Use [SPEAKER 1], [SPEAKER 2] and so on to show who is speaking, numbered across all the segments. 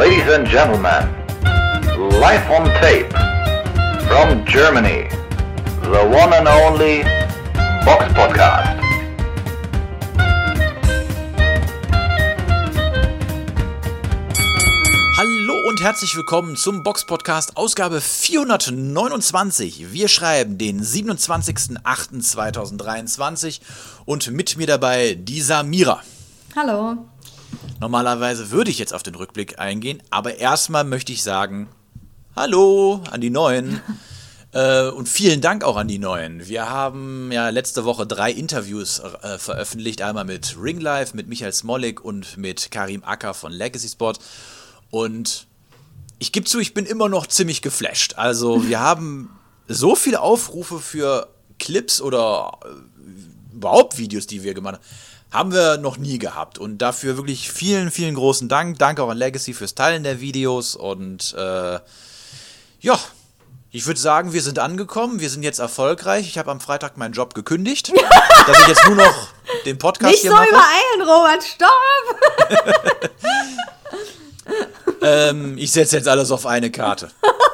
[SPEAKER 1] Ladies and gentlemen, live on tape from Germany, the one and only Box Podcast.
[SPEAKER 2] Hallo und herzlich willkommen zum Box Podcast Ausgabe 429. Wir schreiben den 27.08.2023 und mit mir dabei die Samira.
[SPEAKER 3] Hallo.
[SPEAKER 2] Normalerweise würde ich jetzt auf den Rückblick eingehen, aber erstmal möchte ich sagen, hallo an die Neuen. Äh, und vielen Dank auch an die Neuen. Wir haben ja letzte Woche drei Interviews äh, veröffentlicht. Einmal mit Ringlife, mit Michael Smolik und mit Karim Acker von Legacy Sport. Und ich gebe zu, ich bin immer noch ziemlich geflasht. Also wir haben so viele Aufrufe für Clips oder äh, überhaupt Videos, die wir gemacht haben haben wir noch nie gehabt. Und dafür wirklich vielen, vielen großen Dank. Danke auch an Legacy fürs Teilen der Videos. Und äh, ja, ich würde sagen, wir sind angekommen. Wir sind jetzt erfolgreich. Ich habe am Freitag meinen Job gekündigt, dass ich jetzt nur noch den Podcast
[SPEAKER 3] Nicht
[SPEAKER 2] hier
[SPEAKER 3] so
[SPEAKER 2] mache.
[SPEAKER 3] übereilen, Robert, stopp!
[SPEAKER 2] Ähm, ich setze jetzt alles auf eine Karte.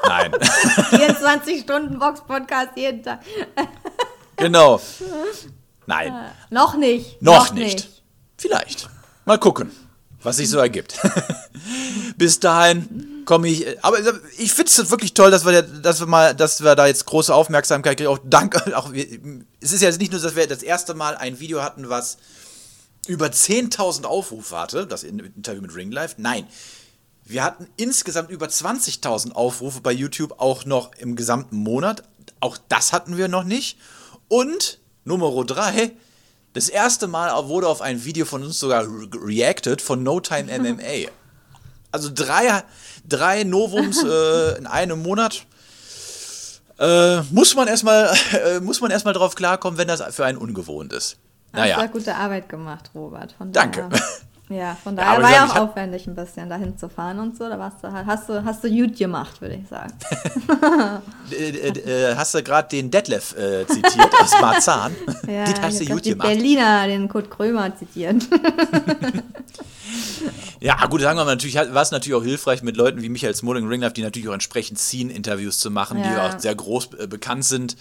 [SPEAKER 2] Nein.
[SPEAKER 3] 24 Stunden Box-Podcast jeden Tag.
[SPEAKER 2] genau. Nein.
[SPEAKER 3] Noch nicht.
[SPEAKER 2] Noch, nicht. Vielleicht. Mal gucken, was sich so ergibt. Bis dahin komme ich. Aber ich finde es wirklich toll, dass wir, dass wir mal, dass wir da jetzt große Aufmerksamkeit kriegen. Auch danke. Auch, es ist ja nicht nur, dass wir das erste Mal ein Video hatten, was über 10.000 Aufrufe hatte, das Interview mit Ringlife. Nein. Wir hatten insgesamt über 20.000 Aufrufe bei YouTube auch noch im gesamten Monat. Auch das hatten wir noch nicht. Und Nummer 3, das erste Mal wurde auf ein Video von uns sogar re reacted von No Time MMA. Also drei, drei Novums äh, in einem Monat. Äh, muss man erstmal äh, muss man erstmal drauf klarkommen, wenn das für einen ungewohnt ist. Naja.
[SPEAKER 3] Hast ja gute Arbeit gemacht, Robert. Von
[SPEAKER 2] Danke.
[SPEAKER 3] Ja, von
[SPEAKER 2] Ja,
[SPEAKER 3] daher
[SPEAKER 2] aber
[SPEAKER 3] war ja auch
[SPEAKER 2] hab-
[SPEAKER 3] aufwendig ein bisschen dahin zu fahren und so. Da warst du, halt- hast du, hast du gut gemacht, würde ich sagen.
[SPEAKER 2] Äh, äh, äh, hast du gerade den Detlef äh, zitiert aus Marzahn?
[SPEAKER 3] Ja,
[SPEAKER 2] das hast du gut
[SPEAKER 3] die
[SPEAKER 2] gemacht.
[SPEAKER 3] Berliner, den Kurt Krömer zitiert.
[SPEAKER 2] Ja, gut, sagen wir mal, natürlich war es natürlich auch hilfreich mit Leuten wie Michael Smoling und Ringlife, die natürlich auch entsprechend ziehen, Interviews zu machen, die
[SPEAKER 3] Ja.
[SPEAKER 2] auch sehr groß äh, bekannt sind.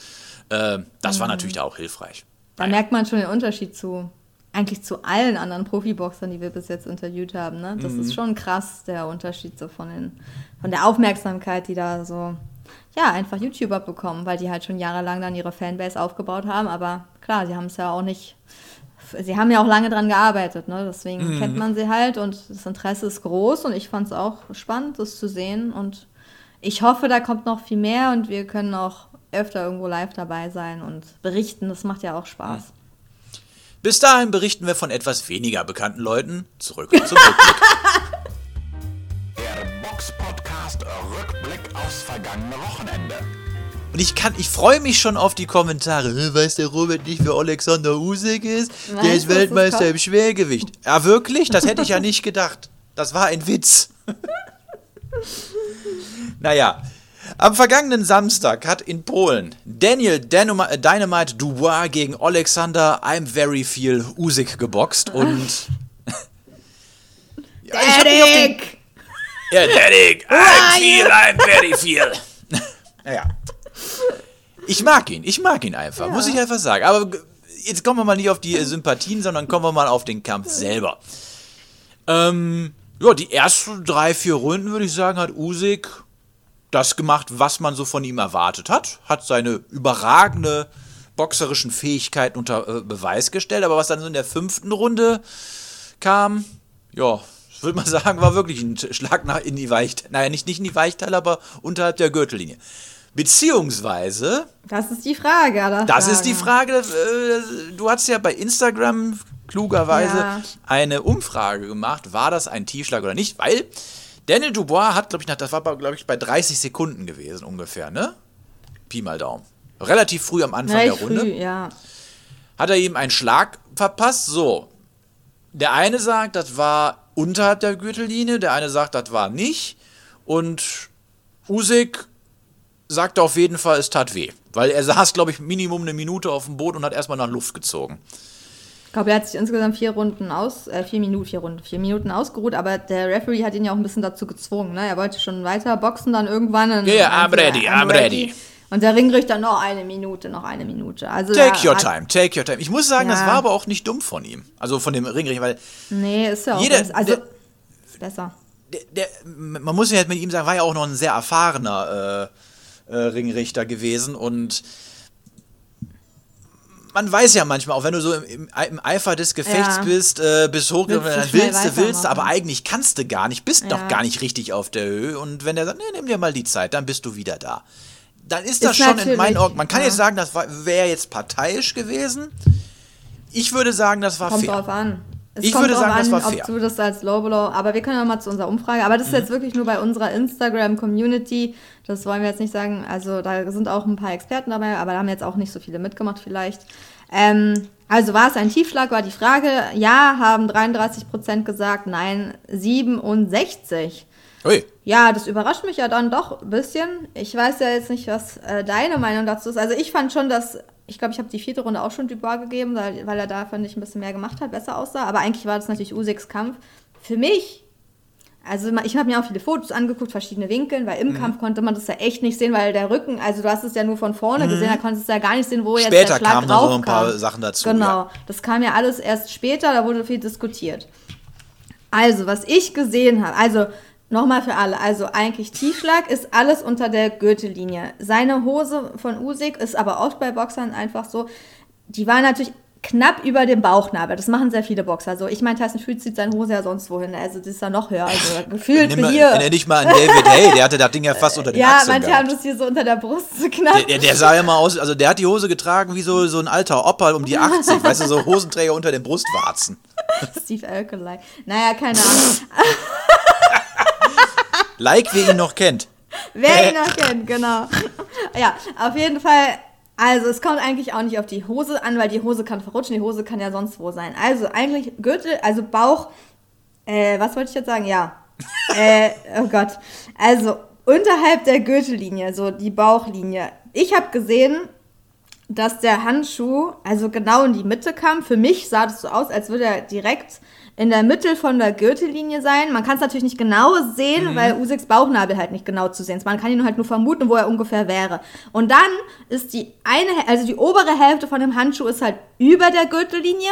[SPEAKER 2] Äh, das war natürlich da auch hilfreich.
[SPEAKER 3] Da merkt man schon den Unterschied zu eigentlich zu allen anderen Profiboxern, die wir bis jetzt interviewt haben. Ne? Das
[SPEAKER 2] Mhm.
[SPEAKER 3] ist schon krass, der Unterschied so von, den, von der Aufmerksamkeit, die da so, ja, einfach YouTuber bekommen, weil die halt schon jahrelang dann ihre Fanbase aufgebaut haben. Aber klar, sie haben es ja auch nicht, sie haben ja auch lange dran gearbeitet, ne? deswegen
[SPEAKER 2] Mhm.
[SPEAKER 3] kennt man sie halt und das Interesse ist groß und ich fand es auch spannend, das zu sehen und ich hoffe, da kommt noch viel mehr und wir können auch öfter irgendwo live dabei sein und berichten. Das macht ja auch Spaß.
[SPEAKER 2] Bis dahin berichten wir von etwas weniger bekannten Leuten. Zurück zum Rückblick.
[SPEAKER 1] Der Box Podcast Rückblick aufs vergangene Wochenende.
[SPEAKER 2] Und ich kann, ich freue mich schon auf die Kommentare. "Hä, Weiß der Robert nicht, wer Alexander Usyk ist? Der
[SPEAKER 3] Weißt
[SPEAKER 2] ist Weltmeister im Schwergewicht. Ja, wirklich? Das hätte ich ja nicht gedacht. Das war ein Witz. naja. Am vergangenen Samstag hat in Polen Daniel Dynam- Dynamite Dubois gegen Alexander I'm Very Feel Usyk geboxt und Ja, ich den- ja, Derek, I'm feel, I'm very feel. naja. Ich mag ihn, ich mag ihn einfach, muss ich einfach sagen. Aber jetzt kommen wir mal nicht auf die äh, Sympathien, sondern kommen wir mal auf den Kampf selber. Ähm, ja, die ersten drei, vier Runden, würde ich sagen, hat Usyk das gemacht, was man so von ihm erwartet hat. Hat seine überragende boxerischen Fähigkeiten unter äh, Beweis gestellt. Aber was dann so in der fünften Runde kam, ja, würde mal sagen, war wirklich ein Schlag nach in die Weichteile. Naja, nicht, nicht in die Weichteile, aber unterhalb der Gürtellinie. Beziehungsweise,
[SPEAKER 3] Das ist die Frage,
[SPEAKER 2] das ist die. Frage, äh, du hast ja bei Instagram klugerweise
[SPEAKER 3] Ja.
[SPEAKER 2] eine Umfrage gemacht, war das ein Tiefschlag oder nicht, weil Daniel Dubois hat, glaube ich, nach, das war, glaube ich, bei 30 Sekunden gewesen ungefähr, ne? Pi mal Daumen. Relativ früh am Anfang
[SPEAKER 3] Recht
[SPEAKER 2] der Runde
[SPEAKER 3] früh, ja.
[SPEAKER 2] hat er ihm einen Schlag verpasst. So. Der eine sagt, das war unterhalb der Gürtellinie, der eine sagt, das war nicht. Und Usyk sagte auf jeden Fall, es tat weh. Weil er saß, glaube ich, Minimum eine Minute auf dem Boot und hat erstmal nach Luft gezogen.
[SPEAKER 3] Glaube, er hat sich insgesamt vier Runden aus, äh, vier Minuten, vier Runden, vier Minuten ausgeruht, aber der Referee hat ihn ja auch ein bisschen dazu gezwungen. Ne? Er wollte schon weiter boxen dann irgendwann.
[SPEAKER 2] Ja, yeah, I'm ready, I'm ready.
[SPEAKER 3] Und der Ringrichter noch eine Minute, noch eine Minute. Also
[SPEAKER 2] take your time, take your time. Ich muss sagen, ja. das war aber auch nicht dumm von ihm. Also von dem Ringrichter, weil.
[SPEAKER 3] Nee, ist ja auch jeder, besser. Also, der, ist besser.
[SPEAKER 2] Der, der, man muss ja mit ihm sagen, war ja auch noch ein sehr erfahrener äh, äh, Ringrichter gewesen und man weiß ja manchmal, auch wenn du so im, im Eifer des Gefechts ja. bist, äh, bist hoch, dann willst du, willst du, aber eigentlich kannst du gar nicht, bist ja. noch gar nicht richtig auf der Höhe. Und wenn der sagt, nee, nimm dir mal die Zeit, dann bist du wieder da. Dann ist das ist schon in meinen Augen. Man kann ja. jetzt sagen, das wäre jetzt parteiisch gewesen. Ich würde sagen, das war
[SPEAKER 3] Kommt
[SPEAKER 2] fair.
[SPEAKER 3] Kommt drauf an. Es
[SPEAKER 2] ich würde sagen, an, das war
[SPEAKER 3] fair. Ob du das als Low Blow, aber wir können ja mal zu unserer Umfrage. Aber das ist mhm. jetzt wirklich nur bei unserer Instagram-Community. Das wollen wir jetzt nicht sagen. Also da sind auch ein paar Experten dabei, aber da haben jetzt auch nicht so viele mitgemacht vielleicht. Ähm, also war es ein Tiefschlag, war die Frage. Ja, haben 33 Prozent gesagt, nein, 67.
[SPEAKER 2] Ui.
[SPEAKER 3] Ja, das überrascht mich ja dann doch ein bisschen. Ich weiß ja jetzt nicht, was äh, deine Meinung dazu ist. Also ich fand schon, dass ich glaube, ich habe die vierte Runde auch schon Dubois gegeben, weil, weil er da, fand ich, ein bisschen mehr gemacht hat, besser aussah. Aber eigentlich war das natürlich Usyks Kampf. Für mich, also ich habe mir auch viele Fotos angeguckt, verschiedene Winkeln, weil im mhm. Kampf konnte man das ja echt nicht sehen, weil der Rücken, also du hast es ja nur von vorne mhm. gesehen, da konntest du ja gar nicht sehen, wo
[SPEAKER 2] später jetzt der Schlag kamen drauf noch ein paar Sachen dazu.
[SPEAKER 3] Genau, ja. das kam ja alles erst später, da wurde viel diskutiert. Also, was ich gesehen habe, also Nochmal für alle, also eigentlich Tiefschlag ist alles unter der Gürtellinie. Seine Hose von Usyk ist aber oft bei Boxern einfach so, die war natürlich knapp über dem Bauchnabel. Das machen sehr viele Boxer so. Ich meine, Tyson Fury zieht seine Hose ja sonst wohin. Also das ist ja noch höher. Also gefühlt
[SPEAKER 2] mal,
[SPEAKER 3] hier.
[SPEAKER 2] Nenn nicht mal an David Hey, der hatte das Ding ja fast unter den
[SPEAKER 3] Ja,
[SPEAKER 2] Achseln
[SPEAKER 3] manche
[SPEAKER 2] gehabt.
[SPEAKER 3] haben das hier so unter der Brust so knapp.
[SPEAKER 2] Der, der, sah ja mal aus, also der hat die Hose getragen wie so, so ein alter Opa um die 80, weißt du, so Hosenträger unter den Brustwarzen.
[SPEAKER 3] Steve Alkalai. Naja, keine Ahnung.
[SPEAKER 2] Like, wer ihn noch kennt.
[SPEAKER 3] Wer ihn noch kennt, genau. Ja, auf jeden Fall. Also, es kommt eigentlich auch nicht auf die Hose an, weil die Hose kann verrutschen, die Hose kann ja sonst wo sein. Also, eigentlich Gürtel, also Bauch, äh, was wollte ich jetzt sagen? Ja. äh, oh Gott. Also, unterhalb der Gürtellinie, so die Bauchlinie. Ich habe gesehen, dass der Handschuh also genau in die Mitte kam. Für mich sah das so aus, als würde er direkt in der Mitte von der Gürtellinie sein. Man kann es natürlich nicht genau sehen, mhm. weil Usyks Bauchnabel halt nicht genau zu sehen ist. Man kann ihn halt nur vermuten, wo er ungefähr wäre. Und dann ist die eine, also die obere Hälfte von dem Handschuh ist halt über der Gürtellinie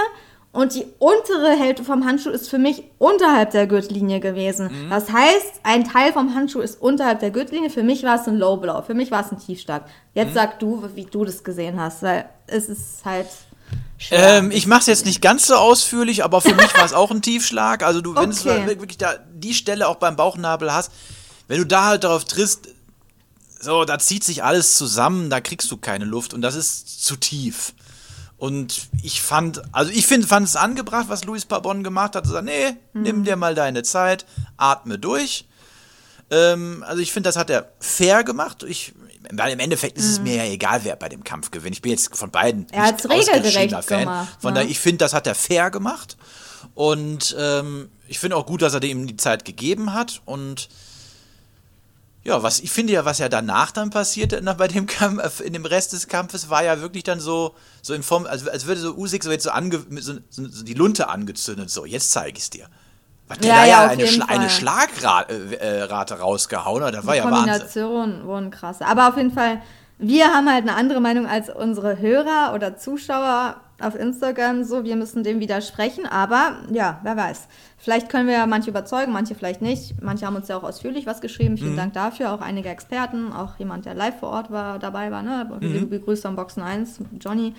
[SPEAKER 3] und die untere Hälfte vom Handschuh ist für mich unterhalb der Gürtellinie gewesen. Mhm. Das heißt, ein Teil vom Handschuh ist unterhalb der Gürtellinie. Für mich war es ein Low Blow. Für mich war es ein Tiefschlag. Jetzt mhm. sag du, wie du das gesehen hast, weil es ist halt.
[SPEAKER 2] Ähm, ich mache es jetzt nicht ganz so ausführlich, aber für mich war es auch ein Tiefschlag. Also du, wenn okay. du wirklich da die Stelle auch beim Bauchnabel hast, wenn du da halt darauf triffst, so, da zieht sich alles zusammen, da kriegst du keine Luft und das ist zu tief. Und ich fand, also ich finde, fand es angebracht, was Luis Pabon gemacht hat, zu sagen, nee, mhm. nimm dir mal deine Zeit, atme durch. Ähm, also ich finde, das hat er fair gemacht. Ich, weil im Endeffekt ist es mhm. mir ja egal, wer bei dem Kampf gewinnt. Ich bin jetzt von beiden
[SPEAKER 3] er nicht regelgerecht Fan. Gemacht,
[SPEAKER 2] von ne? daher, ich finde, das hat er fair gemacht. Und ähm, ich finde auch gut, dass er ihm die Zeit gegeben hat. Und ja, was ich finde ja, was ja danach dann passierte bei dem Kampf, in dem Rest des Kampfes, war ja wirklich dann so, so in Form, als, als würde so Usyk so jetzt so, ange, so, so, die Lunte angezündet. So, jetzt zeige ich es dir. Was der ja, da ja, eine, Schla eine Schlagrate äh, äh rausgehauen hat, das war die ja Wahnsinn.
[SPEAKER 3] Kombinationen wurden krass. Aber auf jeden Fall, wir haben halt eine andere Meinung als unsere Hörer oder Zuschauer auf Instagram so, wir müssen dem widersprechen, aber ja, wer weiß. Vielleicht können wir ja manche überzeugen, manche vielleicht nicht. Manche haben uns ja auch ausführlich was geschrieben. Vielen mhm. Dank dafür. Auch einige Experten, auch jemand, der live vor Ort war, dabei war. Ne? Mhm. Begrüßt am Boxen 1, Johnny.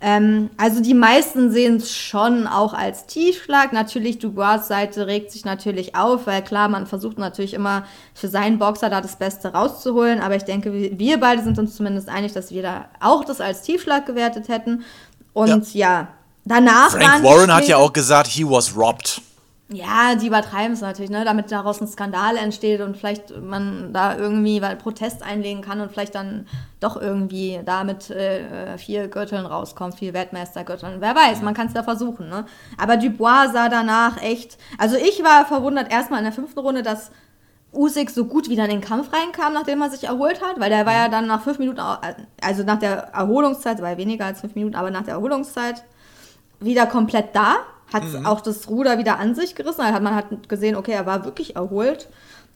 [SPEAKER 3] Ähm, also die meisten sehen es schon auch als Tiefschlag. Natürlich, Dubois Seite regt sich natürlich auf, weil klar, man versucht natürlich immer für seinen Boxer da das Beste rauszuholen. Aber ich denke, wir beide sind uns zumindest einig, dass wir da auch das als Tiefschlag gewertet hätten. Und ja, ja danach.
[SPEAKER 2] Frank Warren hat ja auch gesagt, he was robbed.
[SPEAKER 3] Ja, die übertreiben es natürlich, ne? damit daraus ein Skandal entsteht und vielleicht man da irgendwie weil Protest einlegen kann und vielleicht dann doch irgendwie da mit äh, vier Gürteln rauskommt, vier Weltmeistergürteln. Wer weiß, man kann es ja versuchen. Ne? Aber Dubois sah danach echt. Also ich war verwundert erstmal in der fünften Runde, dass Usyk so gut wieder in den Kampf reinkam, nachdem er sich erholt hat, weil der war ja dann nach fünf Minuten, also nach der Erholungszeit, war ja weniger als fünf Minuten, aber nach der Erholungszeit wieder komplett da, hat
[SPEAKER 2] Mhm.
[SPEAKER 3] auch das Ruder wieder an sich gerissen. Also man hat gesehen, okay, er war wirklich erholt.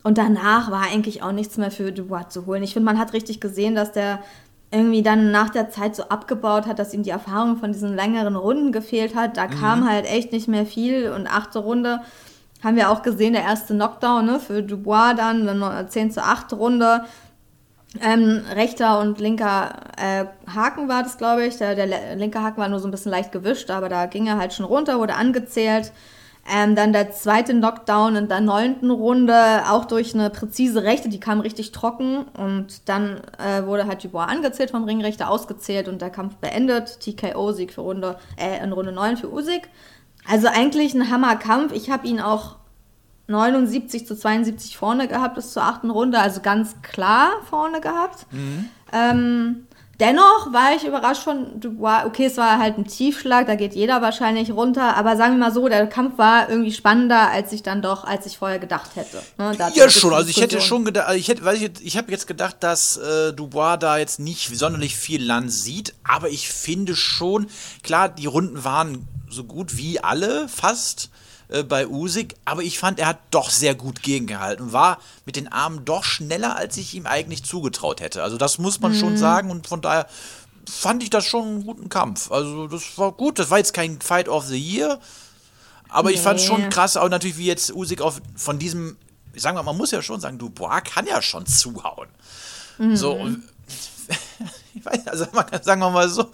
[SPEAKER 3] Und danach war eigentlich auch nichts mehr für Dubois zu holen. Ich finde, man hat richtig gesehen, dass der irgendwie dann nach der Zeit so abgebaut hat, dass ihm die Erfahrung von diesen längeren Runden gefehlt hat. Da kam halt echt nicht mehr viel. Und achte Runde haben wir auch gesehen, der erste Knockdown ne, für Dubois dann, dann 10 zu 8 Runde. Ähm, rechter und linker äh, Haken war das, glaube ich. Der, der linke Haken war nur so ein bisschen leicht gewischt, aber da ging er halt schon runter, wurde angezählt. Ähm, dann der zweite Knockdown in der neunten Runde, auch durch eine präzise Rechte, die kam richtig trocken. Und dann äh, wurde halt Dubois angezählt vom Ringrichter, ausgezählt und der Kampf beendet. TKO-Sieg für Runde, äh, in Runde 9 für Usyk. Also eigentlich ein Hammerkampf. Ich habe ihn auch 79 zu 72 vorne gehabt bis zur achten Runde, also ganz klar vorne gehabt. Ähm, dennoch war ich überrascht von Dubois. Okay, es war halt ein Tiefschlag, da geht jeder wahrscheinlich runter, aber sagen wir mal so, der Kampf war irgendwie spannender, als ich dann doch, als ich vorher gedacht hätte. Ne,
[SPEAKER 2] Ja, schon. Also ich hätte schon gedacht, also ich hätte, weil ich, ich habe jetzt gedacht, dass äh, Dubois da jetzt nicht sonderlich viel Land sieht, aber ich finde schon, klar, die Runden waren so gut wie alle fast äh, bei Usyk, aber ich fand, er hat doch sehr gut gegengehalten, war mit den Armen doch schneller, als ich ihm eigentlich zugetraut hätte. Also das muss man schon sagen und von daher fand ich das schon einen guten Kampf. Also das war gut, das war jetzt kein Fight of the Year, aber ich fand
[SPEAKER 3] Nee.
[SPEAKER 2] schon krass, auch natürlich, wie jetzt Usyk auf, von diesem, sagen wir, man muss ja schon sagen, Dubois kann ja schon zuhauen. So, und- ich weiß, also sagen wir mal so,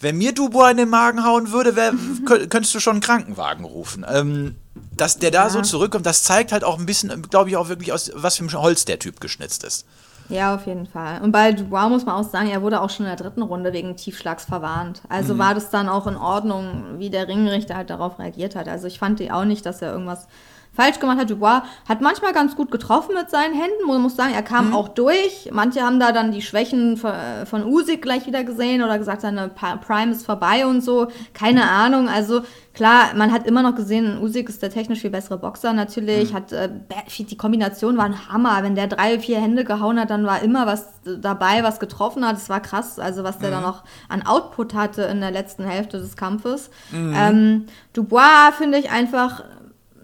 [SPEAKER 2] wenn mir Dubois in den Magen hauen würde, wär, kö- könntest du schon einen Krankenwagen rufen. Ähm, dass der da so zurückkommt, das zeigt halt auch ein bisschen, glaube ich, auch wirklich aus, was für ein Holz der Typ geschnitzt ist.
[SPEAKER 3] Ja, auf jeden Fall. Und bei Dubois muss man auch sagen, er wurde auch schon in der dritten Runde wegen Tiefschlags verwarnt. Also war das dann auch in Ordnung, wie der Ringrichter halt darauf reagiert hat. Also ich fand auch nicht, dass er irgendwas falsch gemacht hat. Dubois hat manchmal ganz gut getroffen mit seinen Händen. Man muss sagen, er kam auch durch. Manche haben da dann die Schwächen von, von Usyk gleich wieder gesehen oder gesagt, seine Prime ist vorbei und so. Keine Ahnung. Also klar, man hat immer noch gesehen, Usyk ist der technisch viel bessere Boxer natürlich. Hat äh, die Kombination war ein Hammer. Wenn der drei, vier Hände gehauen hat, dann war immer was dabei, was getroffen hat. Das war krass. Also was der da noch an Output hatte in der letzten Hälfte des Kampfes. Ähm, Dubois finde ich einfach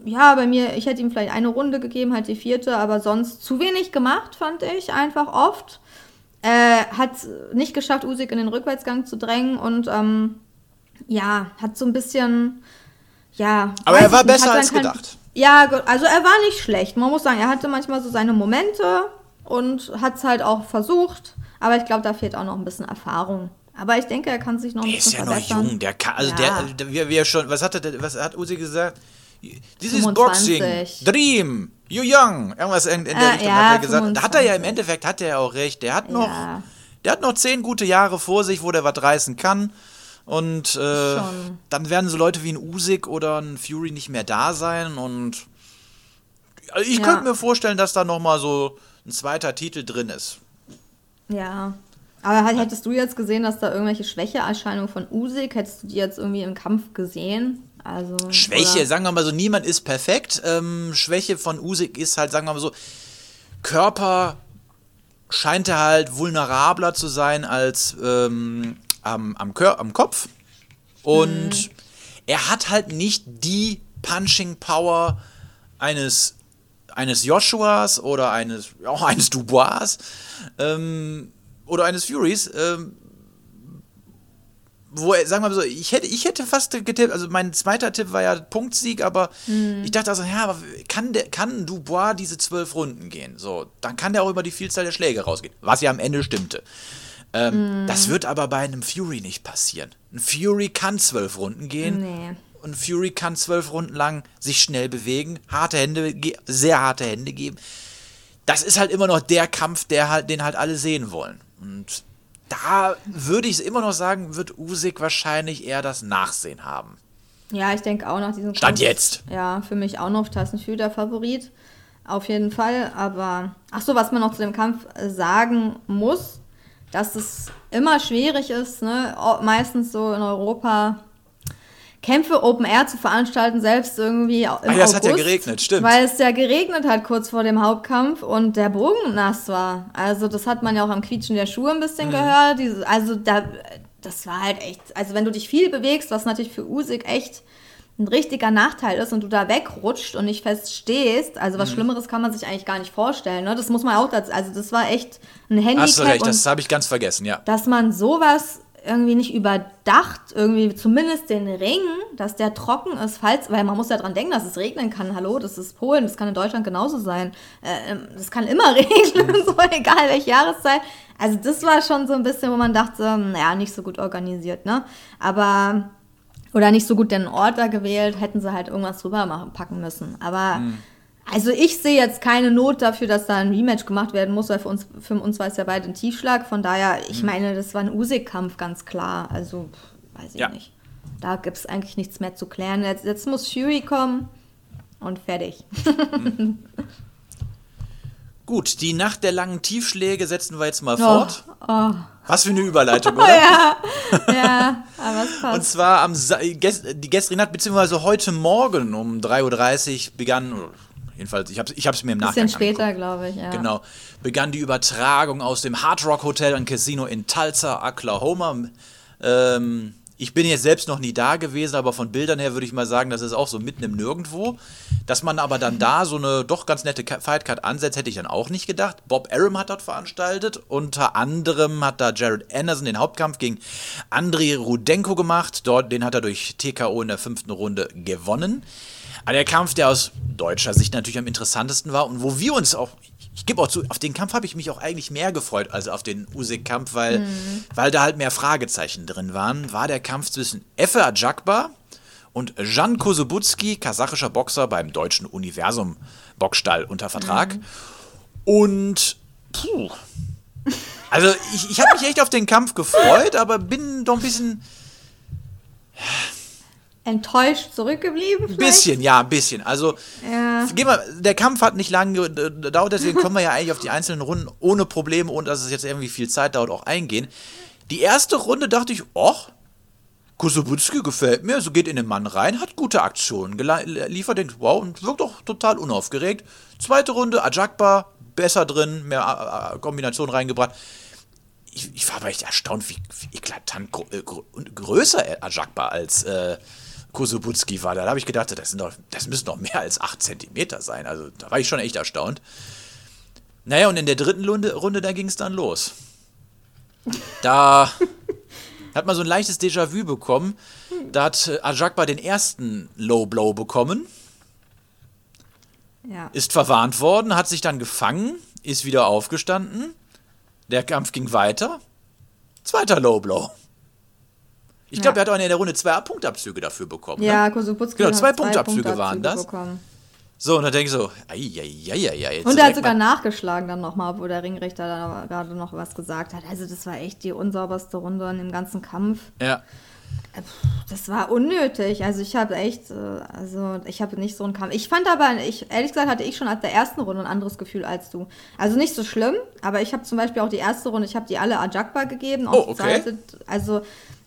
[SPEAKER 3] ja, bei mir, ich hätte ihm vielleicht eine Runde gegeben, halt die vierte, aber sonst zu wenig gemacht, fand ich einfach oft. Äh, hat nicht geschafft, Usyk in den Rückwärtsgang zu drängen und ähm, ja, hat so ein bisschen, ja.
[SPEAKER 2] Aber er war
[SPEAKER 3] ich nicht,
[SPEAKER 2] besser als
[SPEAKER 3] kein-
[SPEAKER 2] gedacht.
[SPEAKER 3] Ja, also er war nicht schlecht. Man muss sagen, er hatte manchmal so seine Momente und hat es halt auch versucht, aber ich glaube, da fehlt auch noch ein bisschen Erfahrung. Aber ich denke, er kann sich noch ein
[SPEAKER 2] Der ist
[SPEAKER 3] bisschen
[SPEAKER 2] ja noch
[SPEAKER 3] verbessern.
[SPEAKER 2] jung, der kann, also
[SPEAKER 3] Ja.
[SPEAKER 2] der, der, wir, wir schon, was hat er, was hat Uzi gesagt?
[SPEAKER 3] 25.
[SPEAKER 2] Boxing, Dream, you young, irgendwas in, in der
[SPEAKER 3] Ah,
[SPEAKER 2] Richtung
[SPEAKER 3] ja,
[SPEAKER 2] hat er gesagt. Da hat er ja im
[SPEAKER 3] 25.
[SPEAKER 2] Endeffekt, hat er ja auch recht, der hat noch,
[SPEAKER 3] Ja.
[SPEAKER 2] der hat noch zehn gute Jahre vor sich, wo der was reißen kann. Und äh, dann werden so Leute wie ein Usyk oder ein Fury nicht mehr da sein. Und also ich
[SPEAKER 3] Ja.
[SPEAKER 2] könnte mir vorstellen, dass da noch mal so ein zweiter Titel drin ist.
[SPEAKER 3] Ja. Aber halt- hättest du jetzt gesehen, dass da irgendwelche Schwächeerscheinungen von Usyk, hättest du die jetzt irgendwie im Kampf gesehen? Also,
[SPEAKER 2] Schwäche,
[SPEAKER 3] oder-
[SPEAKER 2] sagen wir mal so, niemand ist perfekt. Ähm, Schwäche von Usyk ist halt, sagen wir mal so, Körper scheint er halt vulnerabler zu sein als ähm, am, am, Kör am Kopf. Und er hat halt nicht die Punching Power eines, eines Joshuas oder eines, auch eines Dubois ähm, oder eines Furies. Ähm, wo er, sagen wir mal so, ich hätte, ich hätte fast getippt, also mein zweiter Tipp war ja Punktsieg, aber ich dachte also, ja, aber kann, der, kann Dubois diese zwölf Runden gehen? So, dann kann der auch über die Vielzahl der Schläge rausgehen, was ja am Ende stimmte. Ähm, Das wird aber bei einem Fury nicht passieren. Ein Fury kann zwölf Runden gehen.
[SPEAKER 3] Nee.
[SPEAKER 2] Und Fury kann zwölf Runden lang sich schnell bewegen, harte Hände, sehr harte Hände geben. Das ist halt immer noch der Kampf, der halt, den halt alle sehen wollen. Und da würde ich immer noch sagen, wird Usyk wahrscheinlich eher das Nachsehen haben.
[SPEAKER 3] Ja, ich denke auch nach diesem
[SPEAKER 2] Stand
[SPEAKER 3] Kampf-
[SPEAKER 2] jetzt.
[SPEAKER 3] Ja, für mich auch noch Tyson Fury der Favorit. Auf jeden Fall. Aber, ach so, was man noch zu dem Kampf äh, sagen muss, dass es immer schwierig ist, ne? meistens so in Europa Kämpfe Open Air zu veranstalten, selbst irgendwie im
[SPEAKER 2] Ah ja, es
[SPEAKER 3] August,
[SPEAKER 2] hat ja geregnet, stimmt.
[SPEAKER 3] Weil es ja geregnet hat kurz vor dem Hauptkampf und der Bogen nass war. Also das hat man ja auch am Quietschen der Schuhe ein
[SPEAKER 2] Mhm.
[SPEAKER 3] bisschen gehört. Diese, also da, das war halt echt, also wenn du dich viel bewegst, was natürlich für Usyk echt ein richtiger Nachteil ist und du da wegrutscht und nicht fest stehst, also
[SPEAKER 2] Mhm.
[SPEAKER 3] was Schlimmeres kann man sich eigentlich gar nicht vorstellen. Ne? Das muss man auch dazu, also das war echt ein Handicap.
[SPEAKER 2] Hast du recht, das habe ich ganz vergessen, ja.
[SPEAKER 3] dass man sowas irgendwie nicht überdacht, irgendwie zumindest den Ring, dass der trocken ist, falls, weil man muss ja dran denken, dass es regnen kann. Hallo, das ist Polen, das kann in Deutschland genauso sein. Äh, ähm, das kann immer regnen, so egal welche Jahreszeit. Also das war schon so ein bisschen, wo man dachte, naja, nicht so gut organisiert, ne? Aber oder nicht so gut den Ort da gewählt, hätten sie halt irgendwas drüber machen, packen müssen. Aber also ich sehe jetzt keine Not dafür, dass da ein Rematch gemacht werden muss, weil für uns, für uns war es ja beide ein Tiefschlag. Von daher, ich meine, das war ein Usyk-Kampf, ganz klar. Also, weiß ich
[SPEAKER 2] Ja.
[SPEAKER 3] nicht. Da gibt es eigentlich nichts mehr zu klären. Jetzt, jetzt muss Fury kommen und fertig.
[SPEAKER 2] Gut, die Nacht der langen Tiefschläge setzen wir jetzt mal
[SPEAKER 3] Oh,
[SPEAKER 2] fort.
[SPEAKER 3] oh.
[SPEAKER 2] Was für eine Überleitung, oder?
[SPEAKER 3] Ja, ja, aber es
[SPEAKER 2] Und
[SPEAKER 3] passt.
[SPEAKER 2] zwar am Sa ges die gestrige Nacht, beziehungsweise heute Morgen um 3.30 Uhr begann, jedenfalls, ich habe es ich hab's mir im Nachgang
[SPEAKER 3] Bisschen später, glaube ich, ja.
[SPEAKER 2] Genau, begann die Übertragung aus dem Hard Rock Hotel und Casino in Tulsa, Oklahoma. Ähm, ich bin jetzt selbst noch nie da gewesen, aber von Bildern her würde ich mal sagen, das ist auch so mitten im Nirgendwo. Dass man aber dann da so eine doch ganz nette Ka- Fightcard ansetzt, hätte ich dann auch nicht gedacht. Bob Arum hat dort veranstaltet. Unter anderem hat da Jared Anderson den Hauptkampf gegen Andrei Rudenko gemacht. Dort, den hat er durch TKO in der fünften Runde gewonnen. Aber der Kampf, der aus deutscher Sicht natürlich am interessantesten war und wo wir uns auch, ich gebe auch zu, auf den Kampf habe ich mich auch eigentlich mehr gefreut als auf den Usyk-Kampf, weil, weil da halt mehr Fragezeichen drin waren, war der Kampf zwischen Efe Ajakba und Jan Kosubutski, kasachischer Boxer beim deutschen Universum Boxstall unter Vertrag. Und puh. Also ich, ich habe mich echt auf den Kampf gefreut, aber bin doch ein bisschen
[SPEAKER 3] Enttäuscht zurückgeblieben?
[SPEAKER 2] Ein bisschen, ja, ein bisschen. Also,
[SPEAKER 3] Ja.
[SPEAKER 2] gehen wir, der Kampf hat nicht lange gedauert, deswegen können wir ja eigentlich auf die einzelnen Runden ohne Probleme und dass es jetzt irgendwie viel Zeit dauert, auch eingehen. Die erste Runde dachte ich, och, Kosubutski gefällt mir, so geht in den Mann rein, hat gute Aktionen geliefert, denkt, wow, und wirkt doch total unaufgeregt. Zweite Runde, Ajakba, besser drin, mehr äh, äh, Kombination reingebracht. Ich, ich war aber echt erstaunt, wie, wie eklatant äh, gro und größer Ajakba als äh, Kosubutski war. Da habe ich gedacht, das, doch, das müssen doch mehr als 8 Zentimeter sein. Also da war ich schon echt erstaunt. Naja, und in der dritten Runde, Runde da ging es dann los. Da hat man so ein leichtes Déjà-vu bekommen. Da hat äh, Ajakba den ersten Low Blow bekommen,
[SPEAKER 3] Ja.
[SPEAKER 2] ist verwarnt worden, hat sich dann gefangen, ist wieder aufgestanden. Der Kampf ging weiter. Zweiter Low Blow. Ich glaube,
[SPEAKER 3] Ja.
[SPEAKER 2] er hat auch in der Runde zwei Punktabzüge dafür bekommen. Ne?
[SPEAKER 3] Ja, Kosubutski
[SPEAKER 2] Genau,
[SPEAKER 3] hat
[SPEAKER 2] zwei Punktabzüge
[SPEAKER 3] Punktabzüge
[SPEAKER 2] waren das.
[SPEAKER 3] bekommen.
[SPEAKER 2] So, und dann denke ich so, ei, ei, ei, ei, ei, jetzt
[SPEAKER 3] Und er hat sogar nachgeschlagen dann nochmal, wo der Ringrichter dann gerade noch was gesagt hat. Also das war echt die unsauberste Runde in dem ganzen Kampf.
[SPEAKER 2] Ja.
[SPEAKER 3] Das war unnötig. Also ich habe echt, äh, also ich habe nicht so einen Kampf. Ich fand aber, ich, ehrlich gesagt hatte ich schon als der ersten Runde ein anderes Gefühl als du. Also nicht so schlimm, aber ich habe zum Beispiel auch die erste Runde, ich habe die alle Ajakba gegeben.
[SPEAKER 2] Oh, okay.
[SPEAKER 3] Seite, also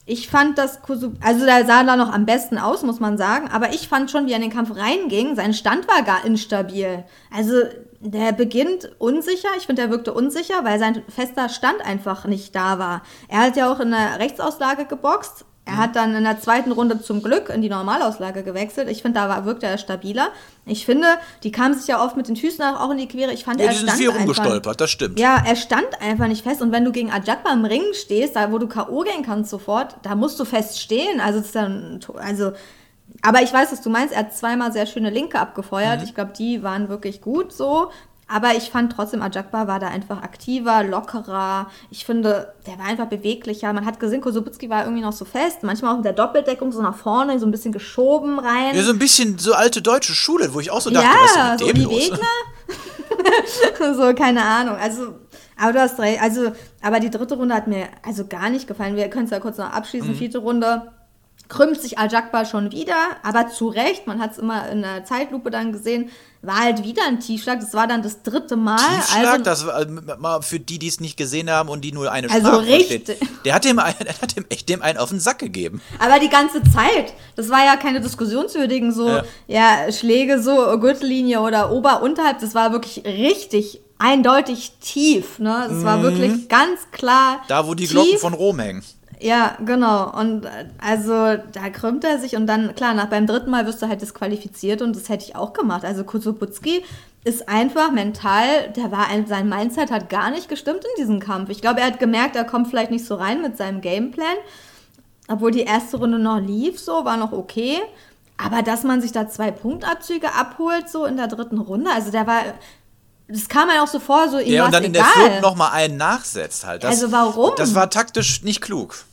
[SPEAKER 3] ich fand das Kusub, also der sah da noch am besten aus, muss man sagen. Aber ich fand schon, wie er in den Kampf reinging, sein Stand war gar instabil. Also der beginnt unsicher. Ich finde, er wirkte unsicher, weil sein fester Stand einfach nicht da war. Er hat ja auch in der Rechtsauslage geboxt. Er hat dann in der zweiten Runde zum Glück in die Normalauslage gewechselt. Ich finde, da war, wirkte er stabiler. Ich finde, die kamen sich ja oft mit den Füßen auch in die Quere. Ich fand,
[SPEAKER 2] Ja,
[SPEAKER 3] er
[SPEAKER 2] die sind
[SPEAKER 3] stand
[SPEAKER 2] viel
[SPEAKER 3] einfach,
[SPEAKER 2] rumgestolpert, das stimmt.
[SPEAKER 3] ja, er stand einfach nicht fest. Und wenn du gegen Ajakba im Ring stehst, da wo du K.O. gehen kannst sofort, da musst du fest stehen. Also, ist dann, also, aber ich weiß, was du meinst. Er hat zweimal sehr schöne Linke
[SPEAKER 2] Mhm.
[SPEAKER 3] abgefeuert. Ich glaube, die waren wirklich gut so. Aber ich fand trotzdem, Ajakba war da einfach aktiver, lockerer. Ich finde, der war einfach beweglicher. Man hat gesehen, Kosubutski war irgendwie noch so fest. Manchmal auch mit der Doppeldeckung so nach vorne, so ein bisschen geschoben rein.
[SPEAKER 2] Ja, so ein bisschen so alte deutsche Schule, wo ich auch so dachte, was
[SPEAKER 3] Ja,
[SPEAKER 2] ist
[SPEAKER 3] so
[SPEAKER 2] denn mit dem
[SPEAKER 3] die
[SPEAKER 2] los?
[SPEAKER 3] Wegner. so, keine Ahnung. Also, aber du hast recht. Also, aber die dritte Runde hat mir also gar nicht gefallen. Wir können es ja kurz noch abschließen.
[SPEAKER 2] Mhm.
[SPEAKER 3] Vierte Runde krümmt sich Al-Jakbar schon wieder, aber zu Recht. Man hat es immer in der Zeitlupe dann gesehen. War halt wieder ein Tiefschlag. Das war dann das dritte Mal.
[SPEAKER 2] Tiefschlag,
[SPEAKER 3] also,
[SPEAKER 2] das war, äh, mal für die, die es nicht gesehen haben und die nur eine
[SPEAKER 3] Also
[SPEAKER 2] Sprache
[SPEAKER 3] richtig.
[SPEAKER 2] verstehen. Der hat dem, einen- der hat dem echt dem einen auf den Sack gegeben.
[SPEAKER 3] Aber die ganze Zeit. Das war ja keine diskussionswürdigen so,
[SPEAKER 2] Ja.
[SPEAKER 3] ja, Schläge so Gürtellinie oder ober unterhalb. Das war wirklich richtig eindeutig tief. Ne? Das war wirklich ganz klar.
[SPEAKER 2] Mhm. Da, wo die
[SPEAKER 3] tief.
[SPEAKER 2] Glocken von Rom hängen.
[SPEAKER 3] Ja, genau. Und äh, also da krümmt er sich und dann, klar, nach beim dritten Mal wirst du halt disqualifiziert und das hätte ich auch gemacht. Also Kusubutski ist einfach mental, der war ein, sein Mindset hat gar nicht gestimmt in diesem Kampf. Ich glaube, er hat gemerkt, er kommt vielleicht nicht so rein mit seinem Gameplan. Obwohl die erste Runde noch lief, so war noch okay. Aber dass man sich da zwei Punktabzüge abholt, so in der dritten Runde, also der war, das kam mir auch so vor, so ihm
[SPEAKER 2] Ja, und dann in der
[SPEAKER 3] egal.
[SPEAKER 2] vierten nochmal einen nachsetzt halt. Das,
[SPEAKER 3] Also warum?
[SPEAKER 2] Das war taktisch nicht klug.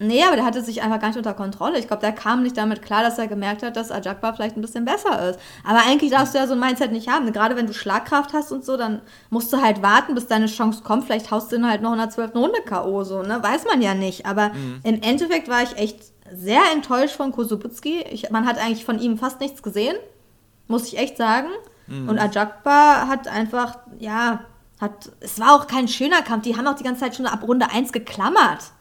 [SPEAKER 3] Nee, aber der hatte sich einfach gar nicht unter Kontrolle. Ich glaube, der kam nicht damit klar, dass er gemerkt hat, dass Ajakba vielleicht ein bisschen besser ist. Aber eigentlich darfst du ja so ein Mindset nicht haben. Gerade wenn du Schlagkraft hast und so, dann musst du halt warten, bis deine Chance kommt. Vielleicht haust du ihn halt noch in der 12. Runde K.O. so, ne? Weiß man ja nicht. Aber im Endeffekt war ich echt sehr enttäuscht von Kosubutski. Ich, man hat eigentlich von ihm fast nichts gesehen. Muss ich echt sagen. Und Ajakba hat einfach, ja, hat, es war auch kein schöner Kampf. Die haben auch die ganze Zeit schon ab Runde 1 geklammert.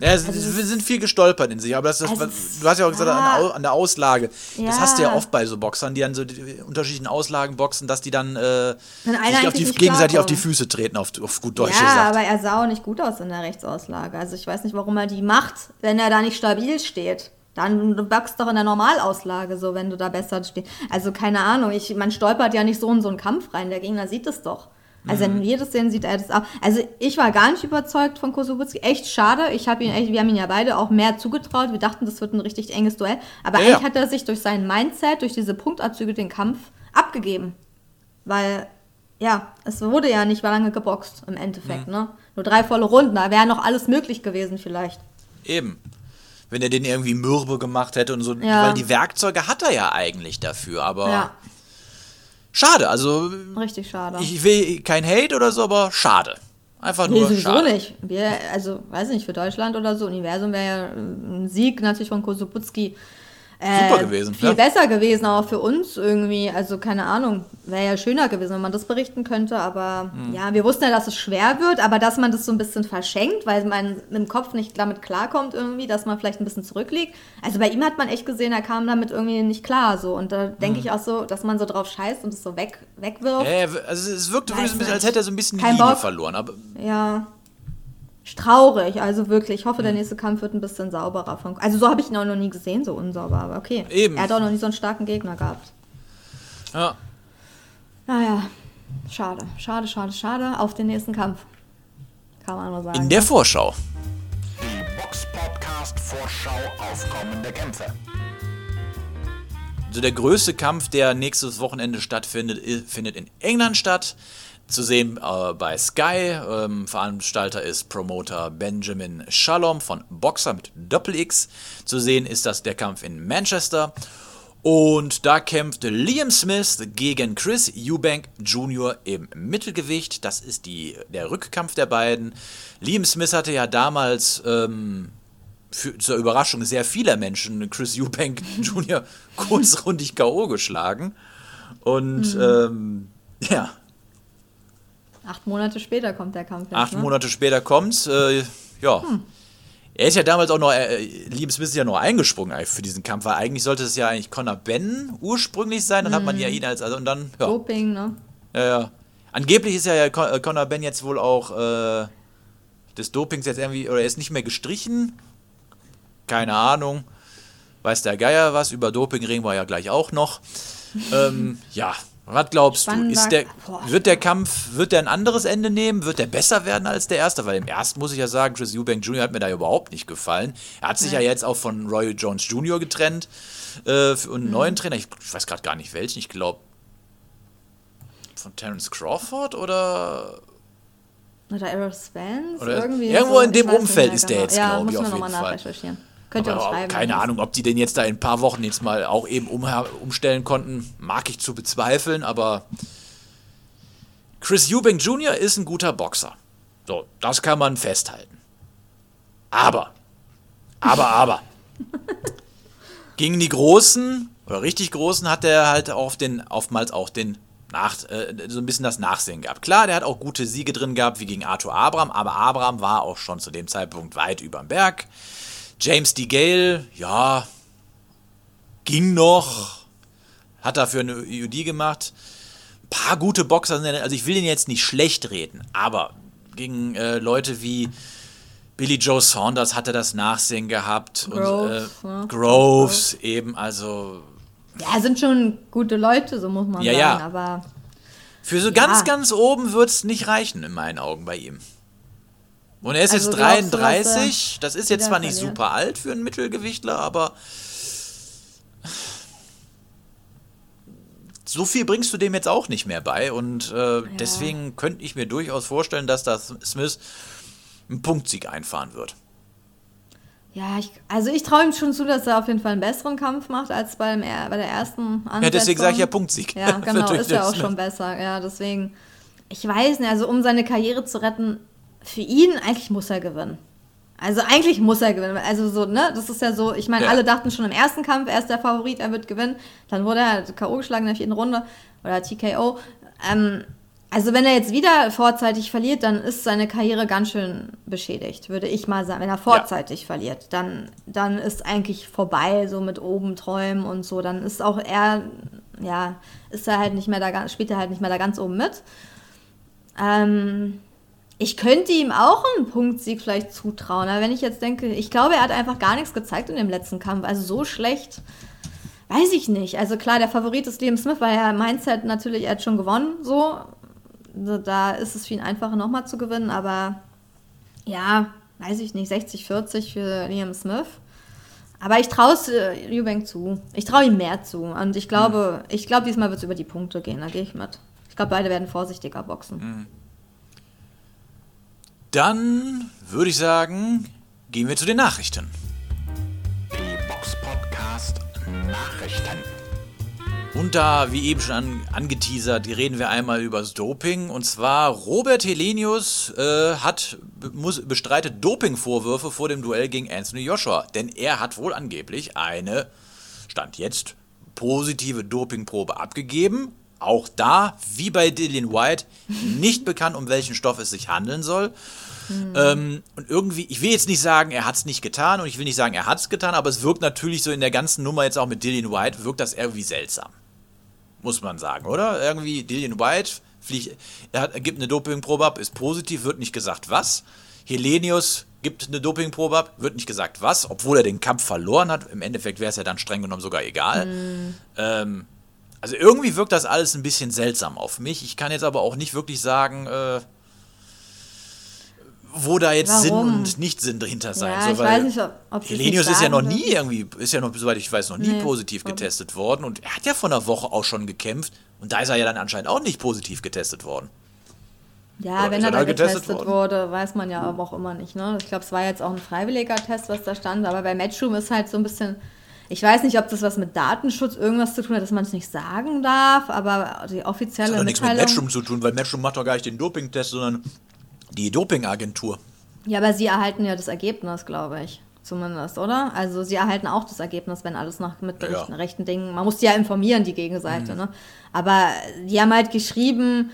[SPEAKER 2] Ja,
[SPEAKER 3] Also
[SPEAKER 2] wir sind viel gestolpert in sich, aber das, das,
[SPEAKER 3] Also
[SPEAKER 2] du hast ja auch gesagt,
[SPEAKER 3] ja.
[SPEAKER 2] an, der Auslage. Das
[SPEAKER 3] Ja.
[SPEAKER 2] hast du ja oft bei so Boxern, die an so die unterschiedlichen Auslagen boxen, dass die dann äh, sich auf die, gegenseitig auf die. Füße treten, auf, auf gut Deutsch
[SPEAKER 3] ja,
[SPEAKER 2] gesagt.
[SPEAKER 3] aber er sah auch nicht gut aus in der Rechtsauslage. Also ich weiß nicht, warum er die macht, wenn er da nicht stabil steht. Dann du boxst doch in der Normalauslage so, wenn du da besser stehst. Also keine Ahnung, ich, man stolpert ja nicht so in so einen Kampf rein. Der Gegner sieht es doch. Also wenn wir das sehen, sieht er das auch. Also ich war gar nicht überzeugt von Kosubutski. Echt schade. Ich habe ihn echt, wir haben ihn ja beide auch mehr zugetraut. Wir dachten, das wird ein richtig enges Duell. Aber
[SPEAKER 2] Ja,
[SPEAKER 3] eigentlich
[SPEAKER 2] ja.
[SPEAKER 3] hat er sich durch sein Mindset, durch diese Punktabzüge den Kampf abgegeben. Weil, ja, es wurde ja nicht lange geboxt im Endeffekt,
[SPEAKER 2] Mhm.
[SPEAKER 3] ne? Nur drei volle Runden, da wäre noch alles möglich gewesen vielleicht.
[SPEAKER 2] Eben. Wenn er den irgendwie mürbe gemacht hätte und so,
[SPEAKER 3] Ja.
[SPEAKER 2] weil die Werkzeuge hat er ja eigentlich dafür, aber
[SPEAKER 3] Ja,
[SPEAKER 2] schade, also
[SPEAKER 3] richtig schade.
[SPEAKER 2] ich will kein Hate oder so, aber schade. Einfach
[SPEAKER 3] nee,
[SPEAKER 2] nur
[SPEAKER 3] sowieso
[SPEAKER 2] schade.
[SPEAKER 3] nicht. Wir, also, weiß nicht, für Deutschland oder so, Universum wäre ja ein Sieg natürlich von Kosubutski. Äh,
[SPEAKER 2] Super gewesen,
[SPEAKER 3] Viel
[SPEAKER 2] ja.
[SPEAKER 3] besser gewesen, auch für uns irgendwie. Also, keine Ahnung, wäre ja schöner gewesen, wenn man das berichten könnte. Aber
[SPEAKER 2] Mhm.
[SPEAKER 3] ja, wir wussten ja, dass es schwer wird, aber dass man das so ein bisschen verschenkt, weil man im Kopf nicht damit klarkommt irgendwie, dass man vielleicht ein bisschen zurückliegt. Also bei ihm hat man echt gesehen, er kam damit irgendwie nicht klar. so Und da denke
[SPEAKER 2] Mhm.
[SPEAKER 3] ich auch so, dass man so drauf scheißt und es so weg, wegwirft.
[SPEAKER 2] Ja, also es wirkte wirklich so ein bisschen, als hätte er so ein bisschen die Linie verloren. Aber
[SPEAKER 3] Ja. Traurig, also wirklich. Ich hoffe, der nächste Kampf wird ein bisschen sauberer. Von, also so habe ich ihn auch noch nie gesehen, so unsauber, aber okay.
[SPEAKER 2] Eben.
[SPEAKER 3] Er hat auch noch nie so einen starken Gegner gehabt.
[SPEAKER 2] ja,
[SPEAKER 3] Naja, schade, schade, schade, schade. Auf den nächsten Kampf. Kann man nur sagen.
[SPEAKER 2] in der Vorschau.
[SPEAKER 1] Die Box Podcast Vorschau auf kommende Kämpfe.
[SPEAKER 2] Also der größte Kampf, der nächstes Wochenende stattfindet, findet in England statt. Zu sehen äh, bei Sky. Ähm, Veranstalter ist Promoter Benjamin Shalom von Boxer mit Doppel-X. Zu sehen ist das der Kampf in Manchester. Und da kämpft Liam Smith gegen Chris Eubank Jr. im Mittelgewicht. Das ist die, der Rückkampf der beiden. Liam Smith hatte ja damals ähm, für, zur Überraschung sehr vieler Menschen Chris Eubank Jr. kurzrundig K.O. geschlagen. Und ähm, ja,
[SPEAKER 3] Acht Monate später kommt der Kampf. jetzt,
[SPEAKER 2] acht
[SPEAKER 3] ne?
[SPEAKER 2] Monate später kommt's. Äh, ja. Er ist ja damals auch noch, äh, Smith ist ja noch eingesprungen für diesen Kampf, weil eigentlich sollte es ja eigentlich Conor Ben ursprünglich sein, dann hat man ja ihn als, also und dann, ja,
[SPEAKER 3] Doping, ne?
[SPEAKER 2] ja, ja. Angeblich ist ja, ja Con- äh, Conor Ben jetzt wohl auch äh, des Dopings jetzt irgendwie, oder er ist nicht mehr gestrichen. Keine Ahnung. Weiß der Geier was, über Doping reden wir ja gleich auch noch. ähm, ja, was glaubst du?
[SPEAKER 3] Spannender-
[SPEAKER 2] Ist der, wird der Kampf, wird der ein anderes Ende nehmen? Wird der besser werden als der erste? Weil im ersten muss ich ja sagen, Chris Eubank Jr. hat mir da überhaupt nicht gefallen. Er hat sich ja jetzt auch von Roy Jones Jr. getrennt äh, für einen neuen Trainer. Ich, weiß gerade gar nicht welchen. Ich glaube von Terence Crawford oder
[SPEAKER 3] Oder Errol Spence?
[SPEAKER 2] Oder
[SPEAKER 3] irgendwie
[SPEAKER 2] irgendwo
[SPEAKER 3] so,
[SPEAKER 2] in dem Umfeld ist der
[SPEAKER 3] genau.
[SPEAKER 2] jetzt,
[SPEAKER 3] ja,
[SPEAKER 2] glaub ich,
[SPEAKER 3] muss man
[SPEAKER 2] auf
[SPEAKER 3] nochmal
[SPEAKER 2] jeden Fall.
[SPEAKER 3] Könnt ihr uns schreiben.
[SPEAKER 2] keine Ahnung, ob die den jetzt da in ein paar Wochen jetzt mal auch eben um, umstellen konnten, mag ich zu bezweifeln, aber Chris Eubank Jr. ist ein guter Boxer. So, das kann man festhalten. Aber, aber, aber. Gegen die Großen oder richtig Großen hat er halt auf den, oftmals auch den nach, äh, so ein bisschen das Nachsehen gehabt. Klar, der hat auch gute Siege drin gehabt, wie gegen Arthur Abraham, aber Abraham war auch schon zu dem Zeitpunkt weit überm Berg. James D. Gale, ja, ging noch, hat dafür eine UD gemacht. Ein paar gute Boxer sind, also ich will ihn jetzt nicht schlecht reden, aber gegen äh, Leute wie Billy Joe Saunders hatte das Nachsehen gehabt.
[SPEAKER 3] Groves,
[SPEAKER 2] und, äh,
[SPEAKER 3] ne?
[SPEAKER 2] Groves eben, also
[SPEAKER 3] Ja, sind schon gute Leute, so muss man
[SPEAKER 2] Ja,
[SPEAKER 3] sagen,
[SPEAKER 2] ja.
[SPEAKER 3] aber
[SPEAKER 2] für so ganz,
[SPEAKER 3] Ja.
[SPEAKER 2] ganz oben wird es nicht reichen, in meinen Augen bei ihm. Und er ist
[SPEAKER 3] Also
[SPEAKER 2] jetzt
[SPEAKER 3] glaubst du, dass
[SPEAKER 2] 33, das ist jetzt zwar nicht
[SPEAKER 3] verliert?
[SPEAKER 2] super alt für einen Mittelgewichtler, aber so viel bringst du dem jetzt auch nicht mehr bei. Und äh, deswegen könnte ich mir durchaus vorstellen, dass das Smith einen Punktsieg einfahren wird.
[SPEAKER 3] ja, ich, also ich traue ihm schon zu, dass er auf jeden Fall einen besseren Kampf macht als beim, er- bei der ersten Ansetzung.
[SPEAKER 2] Ja, deswegen sage ich ja Punktsieg.
[SPEAKER 3] Ja, genau, ist ja auch schon besser. Ja, deswegen, ich weiß nicht, also um seine Karriere zu retten, für ihn, eigentlich muss er gewinnen. Also eigentlich muss er gewinnen. Also so, ne, das ist ja so, ich meine,
[SPEAKER 2] Ja.
[SPEAKER 3] alle dachten schon im ersten Kampf, er ist der Favorit, er wird gewinnen. Dann wurde er K.O. geschlagen in der vierten Runde oder TKO. Ähm, also wenn er jetzt wieder vorzeitig verliert, dann ist seine Karriere ganz schön beschädigt, würde ich mal sagen. Wenn er vorzeitig verliert, dann, dann ist eigentlich vorbei, so mit oben träumen und so. Dann ist auch er, ja, ist er halt nicht mehr da, spielt er halt nicht mehr da ganz oben mit. Ähm, ich könnte ihm auch einen Punktsieg vielleicht zutrauen, aber wenn ich jetzt denke, ich glaube, er hat einfach gar nichts gezeigt in dem letzten Kampf. Also so schlecht, weiß ich nicht. Also klar, der Favorit ist Liam Smith, weil er Mindset natürlich, er hat schon gewonnen, so. Da ist es für ihn einfacher nochmal zu gewinnen, aber ja, weiß ich nicht, 60-40 für Liam Smith. Aber ich traue es äh, Eubank zu. Ich traue ihm mehr zu. Und ich glaube, ich glaube, diesmal wird es über die Punkte gehen. Da gehe ich mit. Ich glaube, beide werden vorsichtiger boxen.
[SPEAKER 2] Dann würde ich sagen, gehen wir zu den Nachrichten.
[SPEAKER 4] Die Box Podcast Nachrichten.
[SPEAKER 2] Und da, wie eben schon an, angeteasert, reden wir einmal über das Doping. Und zwar Robert Helenius äh, hat, muss, bestreitet Dopingvorwürfe vor dem Duell gegen Anthony Joshua. Denn er hat wohl angeblich eine, Stand jetzt, positive Dopingprobe abgegeben. Auch da, wie bei Dillian White, nicht bekannt, um welchen Stoff es sich handeln soll. Ähm, und irgendwie, ich will jetzt nicht sagen, er hat es nicht getan und ich will nicht sagen, er hat es getan, aber es wirkt natürlich so in der ganzen Nummer jetzt auch mit Dillian White, wirkt das irgendwie seltsam. Muss man sagen, oder? Irgendwie Dillian White fliegt, er, hat, er gibt eine Dopingprobe ab, ist positiv, wird nicht gesagt was. Helenius gibt eine Dopingprobe ab, wird nicht gesagt was, obwohl er den Kampf verloren hat. Im Endeffekt wäre es ja dann streng genommen sogar egal. Ähm, also irgendwie wirkt das alles ein bisschen seltsam auf mich. Ich kann jetzt aber auch nicht wirklich sagen, äh, wo da jetzt Sinn
[SPEAKER 3] Warum?
[SPEAKER 2] und Nicht-Sinn dahinter sein
[SPEAKER 3] Ja,
[SPEAKER 2] soll.
[SPEAKER 3] ich weiß nicht, ob- ob
[SPEAKER 2] Helenius ist ja noch nie irgendwie, ist ja noch, soweit ich weiß, noch nie
[SPEAKER 3] Nee,
[SPEAKER 2] positiv getestet worden. Und er hat ja vor einer Woche auch schon gekämpft. Und da ist er ja dann anscheinend auch nicht positiv getestet worden.
[SPEAKER 3] Ja,
[SPEAKER 2] Oder
[SPEAKER 3] wenn er da
[SPEAKER 2] getestet
[SPEAKER 3] getestet wurde, weiß man ja aber auch immer nicht. Ne? Ich glaube, es war jetzt auch ein freiwilliger Test, was da stand. Aber bei Matchroom ist halt so ein bisschen. Ich weiß nicht, ob das was mit Datenschutz irgendwas zu tun hat, dass man es nicht sagen darf, aber die
[SPEAKER 2] Das
[SPEAKER 3] offizielle
[SPEAKER 2] hat doch nichts mit. Matchroom zu tun, weil Matchroom macht doch gar nicht den Dopingtest, sondern die Dopingagentur.
[SPEAKER 3] Ja, aber sie erhalten ja das Ergebnis, glaube ich. Zumindest, oder? Also sie erhalten auch das Ergebnis, wenn alles nach mit
[SPEAKER 2] Ja,
[SPEAKER 3] rechten, Dingen. Man muss die ja informieren, die Gegenseite, ne? Aber die haben halt geschrieben,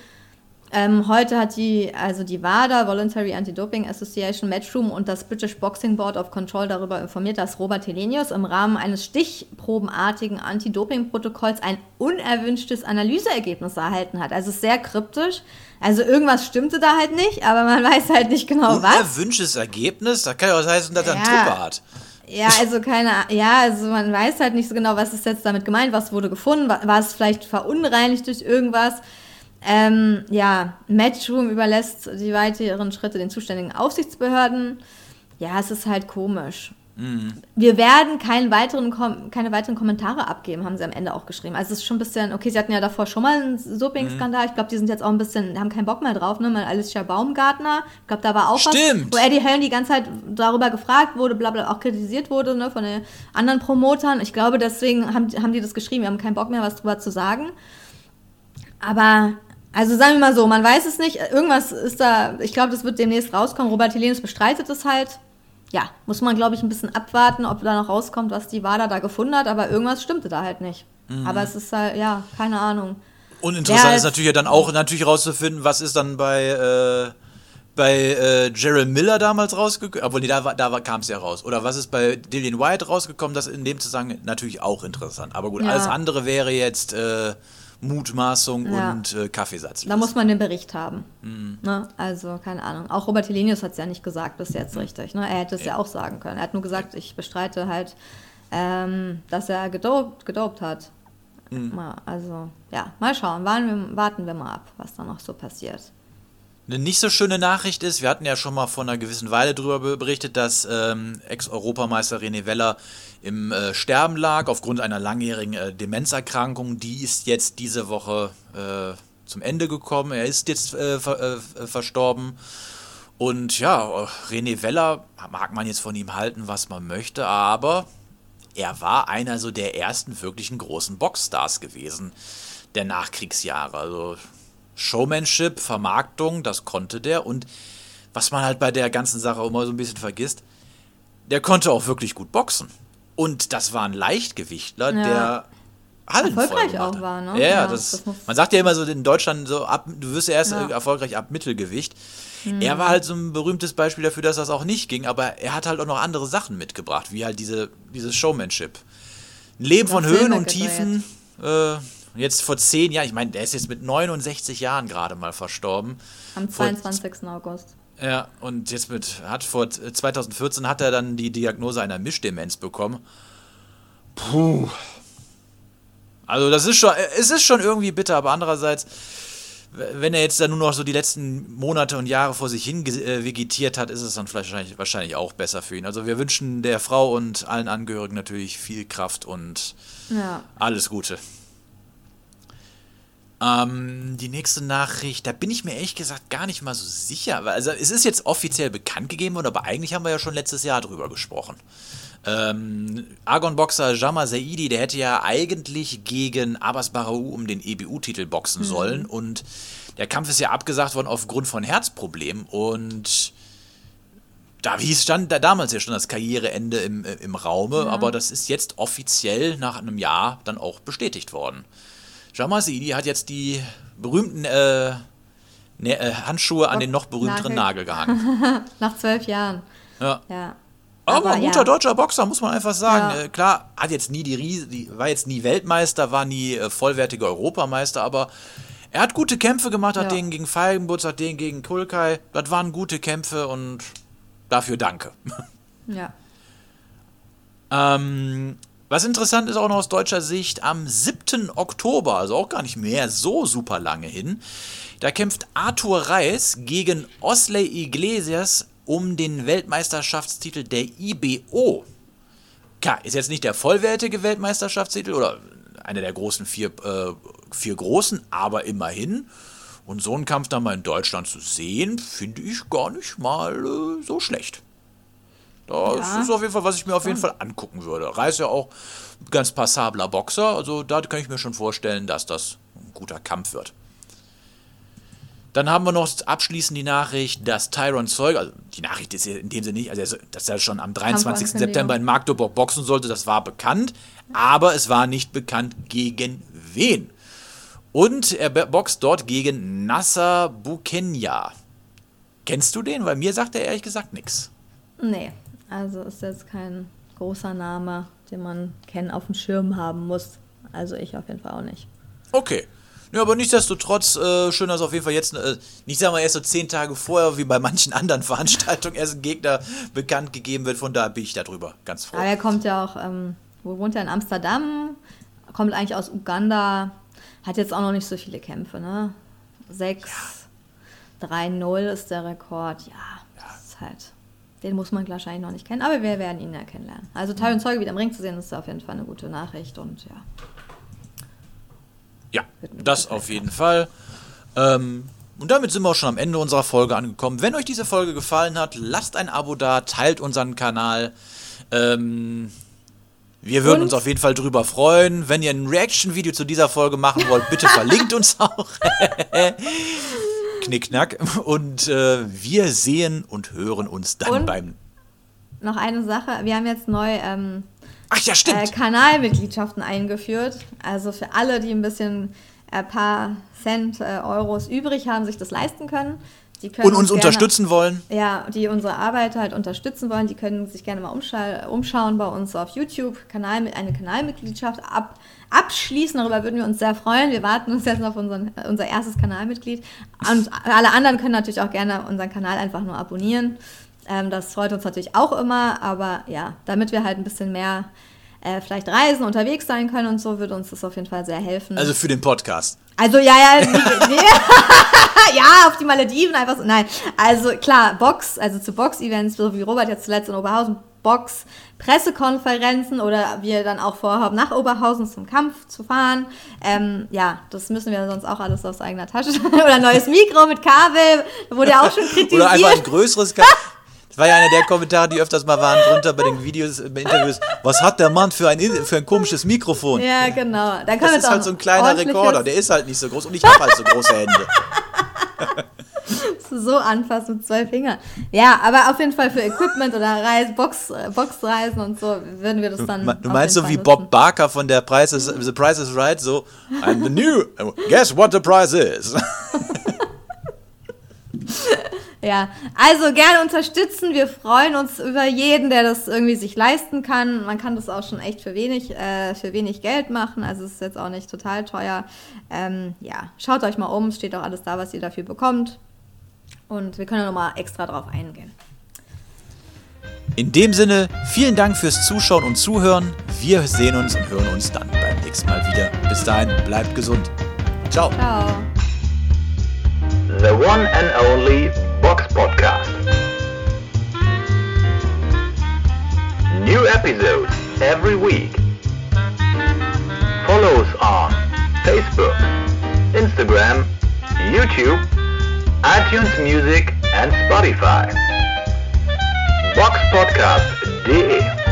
[SPEAKER 3] ähm, heute hat die, also die WADA, Voluntary Anti-Doping Association Matchroom und das British Boxing Board of Control darüber informiert, dass Robert Helenius im Rahmen eines stichprobenartigen Anti-Doping-Protokolls ein unerwünschtes Analyseergebnis erhalten hat. Also sehr kryptisch. Also irgendwas stimmte da halt nicht, aber man weiß halt nicht genau was.
[SPEAKER 2] Unerwünschtes Ergebnis? Da kann ja was heißen, dass er einen
[SPEAKER 3] Ja.
[SPEAKER 2] Tripper hat.
[SPEAKER 3] Ja, also keine, ja, also man weiß halt nicht so genau, was ist jetzt damit gemeint, was wurde gefunden, war, war es vielleicht verunreinigt durch irgendwas. Ähm, ja, Matchroom überlässt die weiteren Schritte den zuständigen Aufsichtsbehörden. Ja, es ist halt komisch. Wir werden keinen weiteren Kom keine weiteren Kommentare abgeben, haben sie am Ende auch geschrieben. Also es ist schon ein bisschen, okay, sie hatten ja davor schon mal einen Doping-Skandal. Ich glaube, die sind jetzt auch ein bisschen, haben keinen Bock mehr drauf, ne? Mal Alicia Baumgartner. Ich glaube, da war auch
[SPEAKER 2] Stimmt.
[SPEAKER 3] was, wo Eddie Hearn die ganze Zeit darüber gefragt wurde, bla bla, auch kritisiert wurde, ne, von den anderen Promotern. Ich glaube, deswegen haben, haben die das geschrieben, wir haben keinen Bock mehr, was drüber zu sagen. Aber, also sagen wir mal so, man weiß es nicht, irgendwas ist da, ich glaube, das wird demnächst rauskommen. Robert Helenius bestreitet es halt. Ja, muss man, glaube ich, ein bisschen abwarten, ob da noch rauskommt, was die WADA da gefunden hat, aber irgendwas stimmte da halt nicht. Aber es ist halt, ja, keine Ahnung.
[SPEAKER 2] Und interessant
[SPEAKER 3] Ja,
[SPEAKER 2] ist natürlich ja dann auch natürlich rauszufinden, was ist dann bei, äh, bei äh, Gerald Miller damals rausgekommen. Obwohl, nee, da, war- da kam es ja raus. Oder was ist bei Dillian White rausgekommen? Das in dem Zusammenhang natürlich auch interessant. Aber gut,
[SPEAKER 3] Ja.
[SPEAKER 2] alles andere wäre jetzt äh, Mutmaßung
[SPEAKER 3] Ja.
[SPEAKER 2] und äh, Kaffeesatz.
[SPEAKER 3] Da muss man den Bericht haben.
[SPEAKER 2] Mhm.
[SPEAKER 3] Ne? Also, keine Ahnung. Auch Robert Helenius hat es ja nicht gesagt bis jetzt richtig. Ne? Er hätte es ja. auch sagen können. Er hat nur gesagt, ich bestreite halt, ähm, dass er gedopt, gedopt hat.
[SPEAKER 2] Mhm.
[SPEAKER 3] Mal, also, ja, mal schauen. Warten wir, warten wir mal ab, was da noch so passiert.
[SPEAKER 2] Eine nicht so schöne Nachricht ist, wir hatten ja schon mal vor einer gewissen Weile darüber be- berichtet, dass ähm, Ex-Europameister René Weller im äh, Sterben lag aufgrund einer langjährigen äh, Demenzerkrankung. Die ist jetzt diese Woche äh, zum Ende gekommen. Er ist jetzt äh, ver äh, verstorben. Und ja, René Weller mag man jetzt von ihm halten, was man möchte, aber er war einer so der ersten wirklichen großen Boxstars gewesen der Nachkriegsjahre. Also Showmanship, Vermarktung, das konnte der. Und was man halt bei der ganzen Sache immer so ein bisschen vergisst, der konnte auch wirklich gut boxen. Und das war ein Leichtgewichtler,
[SPEAKER 3] Ja.
[SPEAKER 2] der Hallen voll
[SPEAKER 3] Erfolgreich auch war, ne?
[SPEAKER 2] Ja, ja, das,
[SPEAKER 3] das
[SPEAKER 2] man sagt ja immer so in Deutschland so ab, du wirst ja erst
[SPEAKER 3] Ja.
[SPEAKER 2] äh, erfolgreich ab Mittelgewicht. Er war halt so ein berühmtes Beispiel dafür, dass das auch nicht ging, aber er hat halt auch noch andere Sachen mitgebracht, wie halt diese, dieses Showmanship. Ein Leben von
[SPEAKER 3] Noch
[SPEAKER 2] Höhen und Tiefen. Äh, jetzt vor zehn Jahren, ich meine, der ist jetzt mit 69 Jahren gerade mal verstorben.
[SPEAKER 3] Am
[SPEAKER 2] Vor-
[SPEAKER 3] 22. August.
[SPEAKER 2] Ja, und jetzt mit, hat vor 2014 hat er dann die Diagnose einer Mischdemenz bekommen. Puh. Also das ist schon, es ist schon irgendwie bitter, aber andererseits, wenn er jetzt dann nur noch so die letzten Monate und Jahre vor sich hin äh, vegetiert hat, ist es dann vielleicht wahrscheinlich, wahrscheinlich auch besser für ihn. Also wir wünschen der Frau und allen Angehörigen natürlich viel Kraft und
[SPEAKER 3] Ja.
[SPEAKER 2] alles Gute. Ähm, die nächste Nachricht, da bin ich mir ehrlich gesagt gar nicht mal so sicher. Also es ist jetzt offiziell bekannt gegeben worden, aber eigentlich haben wir ja schon letztes Jahr drüber gesprochen. Ähm, Argon-Boxer Jama Saidi, der hätte ja eigentlich gegen Abbas Barau um den EBU-Titel boxen sollen und der Kampf ist ja abgesagt worden aufgrund von Herzproblemen und da hieß, stand da damals ja schon das Karriereende im, im Raume, aber das ist jetzt offiziell nach einem Jahr dann auch bestätigt worden. Jamal Saidi hat jetzt die berühmten äh, ne, äh, Handschuhe an den noch berühmteren Nagel
[SPEAKER 3] Nagel.
[SPEAKER 2] gehangen.
[SPEAKER 3] Nach zwölf Jahren.
[SPEAKER 2] Ja.
[SPEAKER 3] Ja.
[SPEAKER 2] Aber, ein guter
[SPEAKER 3] ja.
[SPEAKER 2] deutscher Boxer, muss man einfach sagen.
[SPEAKER 3] Ja.
[SPEAKER 2] Äh, klar, hat jetzt nie die, Ries die war jetzt nie Weltmeister, war nie äh, vollwertiger Europameister, aber er hat gute Kämpfe gemacht, hat
[SPEAKER 3] Ja.
[SPEAKER 2] den gegen Feigenbutz, hat den gegen Kulkai. Das waren gute Kämpfe und dafür danke.
[SPEAKER 3] Ja.
[SPEAKER 2] Ähm, was interessant ist auch noch aus deutscher Sicht, am 7. Oktober, also auch gar nicht mehr so super lange hin, da kämpft Arthur Reis gegen Osley Iglesias um den Weltmeisterschaftstitel der IBO. Klar, ist jetzt nicht der vollwertige Weltmeisterschaftstitel oder einer der großen vier, äh, vier großen, aber immerhin. Und so einen Kampf dann mal in Deutschland zu sehen, finde ich gar nicht mal äh, so schlecht. Das
[SPEAKER 3] Ja.
[SPEAKER 2] ist auf jeden Fall, was ich mir auf jeden Fall angucken würde. Reis ja auch ein ganz passabler Boxer, also da kann ich mir schon vorstellen, dass das ein guter Kampf wird. Dann haben wir noch abschließend die Nachricht, dass Tyron Zeuge, also die Nachricht ist in dem Sinne nicht, also so- dass er schon am 23.
[SPEAKER 3] Kampfankündigung.
[SPEAKER 2] September in Magdeburg boxen sollte, das war bekannt, aber es war nicht bekannt gegen wen. Und er boxt dort gegen Nasser Bukenya. Kennst du den? Weil mir sagt er ehrlich gesagt nichts.
[SPEAKER 3] Nee, also ist jetzt kein großer Name, den man kennen auf dem Schirm haben muss. Also ich auf jeden Fall auch nicht.
[SPEAKER 2] Okay. Ja, aber nichtsdestotrotz, äh, schön, dass auf jeden Fall jetzt, äh, nicht sagen wir erst so zehn Tage vorher, wie bei manchen anderen Veranstaltungen, erst ein Gegner bekannt gegeben wird. Von daher bin ich darüber ganz froh.
[SPEAKER 3] Aber er kommt ja auch, ähm, wo wohnt er? In Amsterdam, kommt eigentlich aus Uganda, hat jetzt auch noch nicht so viele Kämpfe, ne? 6, 3-0 ist der Rekord, ja, das ist halt, den muss man wahrscheinlich noch nicht kennen, aber wir werden ihn ja kennenlernen. Also Tyron Zeuge wieder im Ring zu sehen, ist auf jeden Fall eine gute Nachricht und ja.
[SPEAKER 2] Ja, das auf jeden Fall. Ähm, und damit sind wir auch schon am Ende unserer Folge angekommen. Wenn euch diese Folge gefallen hat, lasst ein Abo da, teilt unseren Kanal. Ähm, wir würden
[SPEAKER 3] Und-
[SPEAKER 2] uns auf jeden Fall drüber freuen. Wenn ihr ein Reaction-Video zu dieser Folge machen wollt, bitte verlinkt uns auch. Knickknack. Und äh, wir sehen und hören uns dann
[SPEAKER 3] Und-
[SPEAKER 2] beim.
[SPEAKER 3] Noch eine Sache, wir haben jetzt neu ähm,
[SPEAKER 2] Ach ja,
[SPEAKER 3] äh,
[SPEAKER 2] stimmt.
[SPEAKER 3] Kanalmitgliedschaften eingeführt. Also für alle, die ein bisschen ein paar Cent, äh, Euros übrig haben, sich das leisten können. Die können
[SPEAKER 2] Und uns
[SPEAKER 3] gerne-
[SPEAKER 2] unterstützen wollen.
[SPEAKER 3] Ja, die unsere Arbeit halt unterstützen wollen, die können sich gerne mal umschau umschauen bei uns auf YouTube, Kanal, eine Kanalmitgliedschaft ab abschließen. Darüber würden wir uns sehr freuen. Wir warten uns jetzt auf unseren, unser erstes Kanalmitglied. Und alle anderen können natürlich auch gerne unseren Kanal einfach nur abonnieren. Ähm, das freut uns natürlich auch immer, aber ja, damit wir halt ein bisschen mehr äh, vielleicht reisen, unterwegs sein können und so, würde uns das auf jeden Fall sehr helfen.
[SPEAKER 2] Also für den Podcast.
[SPEAKER 3] Also ja, ja, nee, ja, auf die Malediven einfach so. Nein, also klar, Box, also zu Box-Events, so wie Robert jetzt zuletzt in Oberhausen, Box, Pressekonferenzen oder wir dann auch vorhaben, nach Oberhausen zum Kampf zu fahren. Ähm, ja, das müssen wir sonst auch alles aus eigener Tasche. oder ein neues Mikro mit Kabel, wurde ja auch schon kritisiert.
[SPEAKER 2] Oder einfach ein größeres. Ka das war ja einer der Kommentare, die öfters mal waren drunter bei den Videos, bei Interviews. Was hat der Mann für ein, für ein komisches Mikrofon?
[SPEAKER 3] ja, genau. Dann
[SPEAKER 2] das ist halt so ein kleiner Rekorder. Der ist halt nicht so groß und ich habe halt so große Hände.
[SPEAKER 3] so anfassen mit zwei Fingern. Ja, aber auf jeden Fall für Equipment oder Reis, Box, Boxreisen und so würden wir das dann.
[SPEAKER 2] Du meinst so wie Bob
[SPEAKER 3] nutzen.
[SPEAKER 2] Barker von der Price is, The Price is Right, so I'm the new, guess what the price is.
[SPEAKER 3] Ja, also gerne unterstützen. Wir freuen uns über jeden, der das irgendwie sich leisten kann. Man kann das auch schon echt für wenig, äh, für wenig Geld machen. Also es ist jetzt auch nicht total teuer. Ähm, ja, schaut euch mal um. Es steht auch alles da, was ihr dafür bekommt. Und wir können ja nochmal extra drauf eingehen.
[SPEAKER 2] In dem Sinne, vielen Dank fürs Zuschauen und Zuhören. Wir sehen uns und hören uns dann beim nächsten Mal wieder. Bis dahin, bleibt gesund. Ciao.
[SPEAKER 3] Ciao.
[SPEAKER 1] The one and only Box Podcast. New episodes every week. Follow us on Facebook, Instagram, YouTube, iTunes Music and Spotify. Boxpodcast.de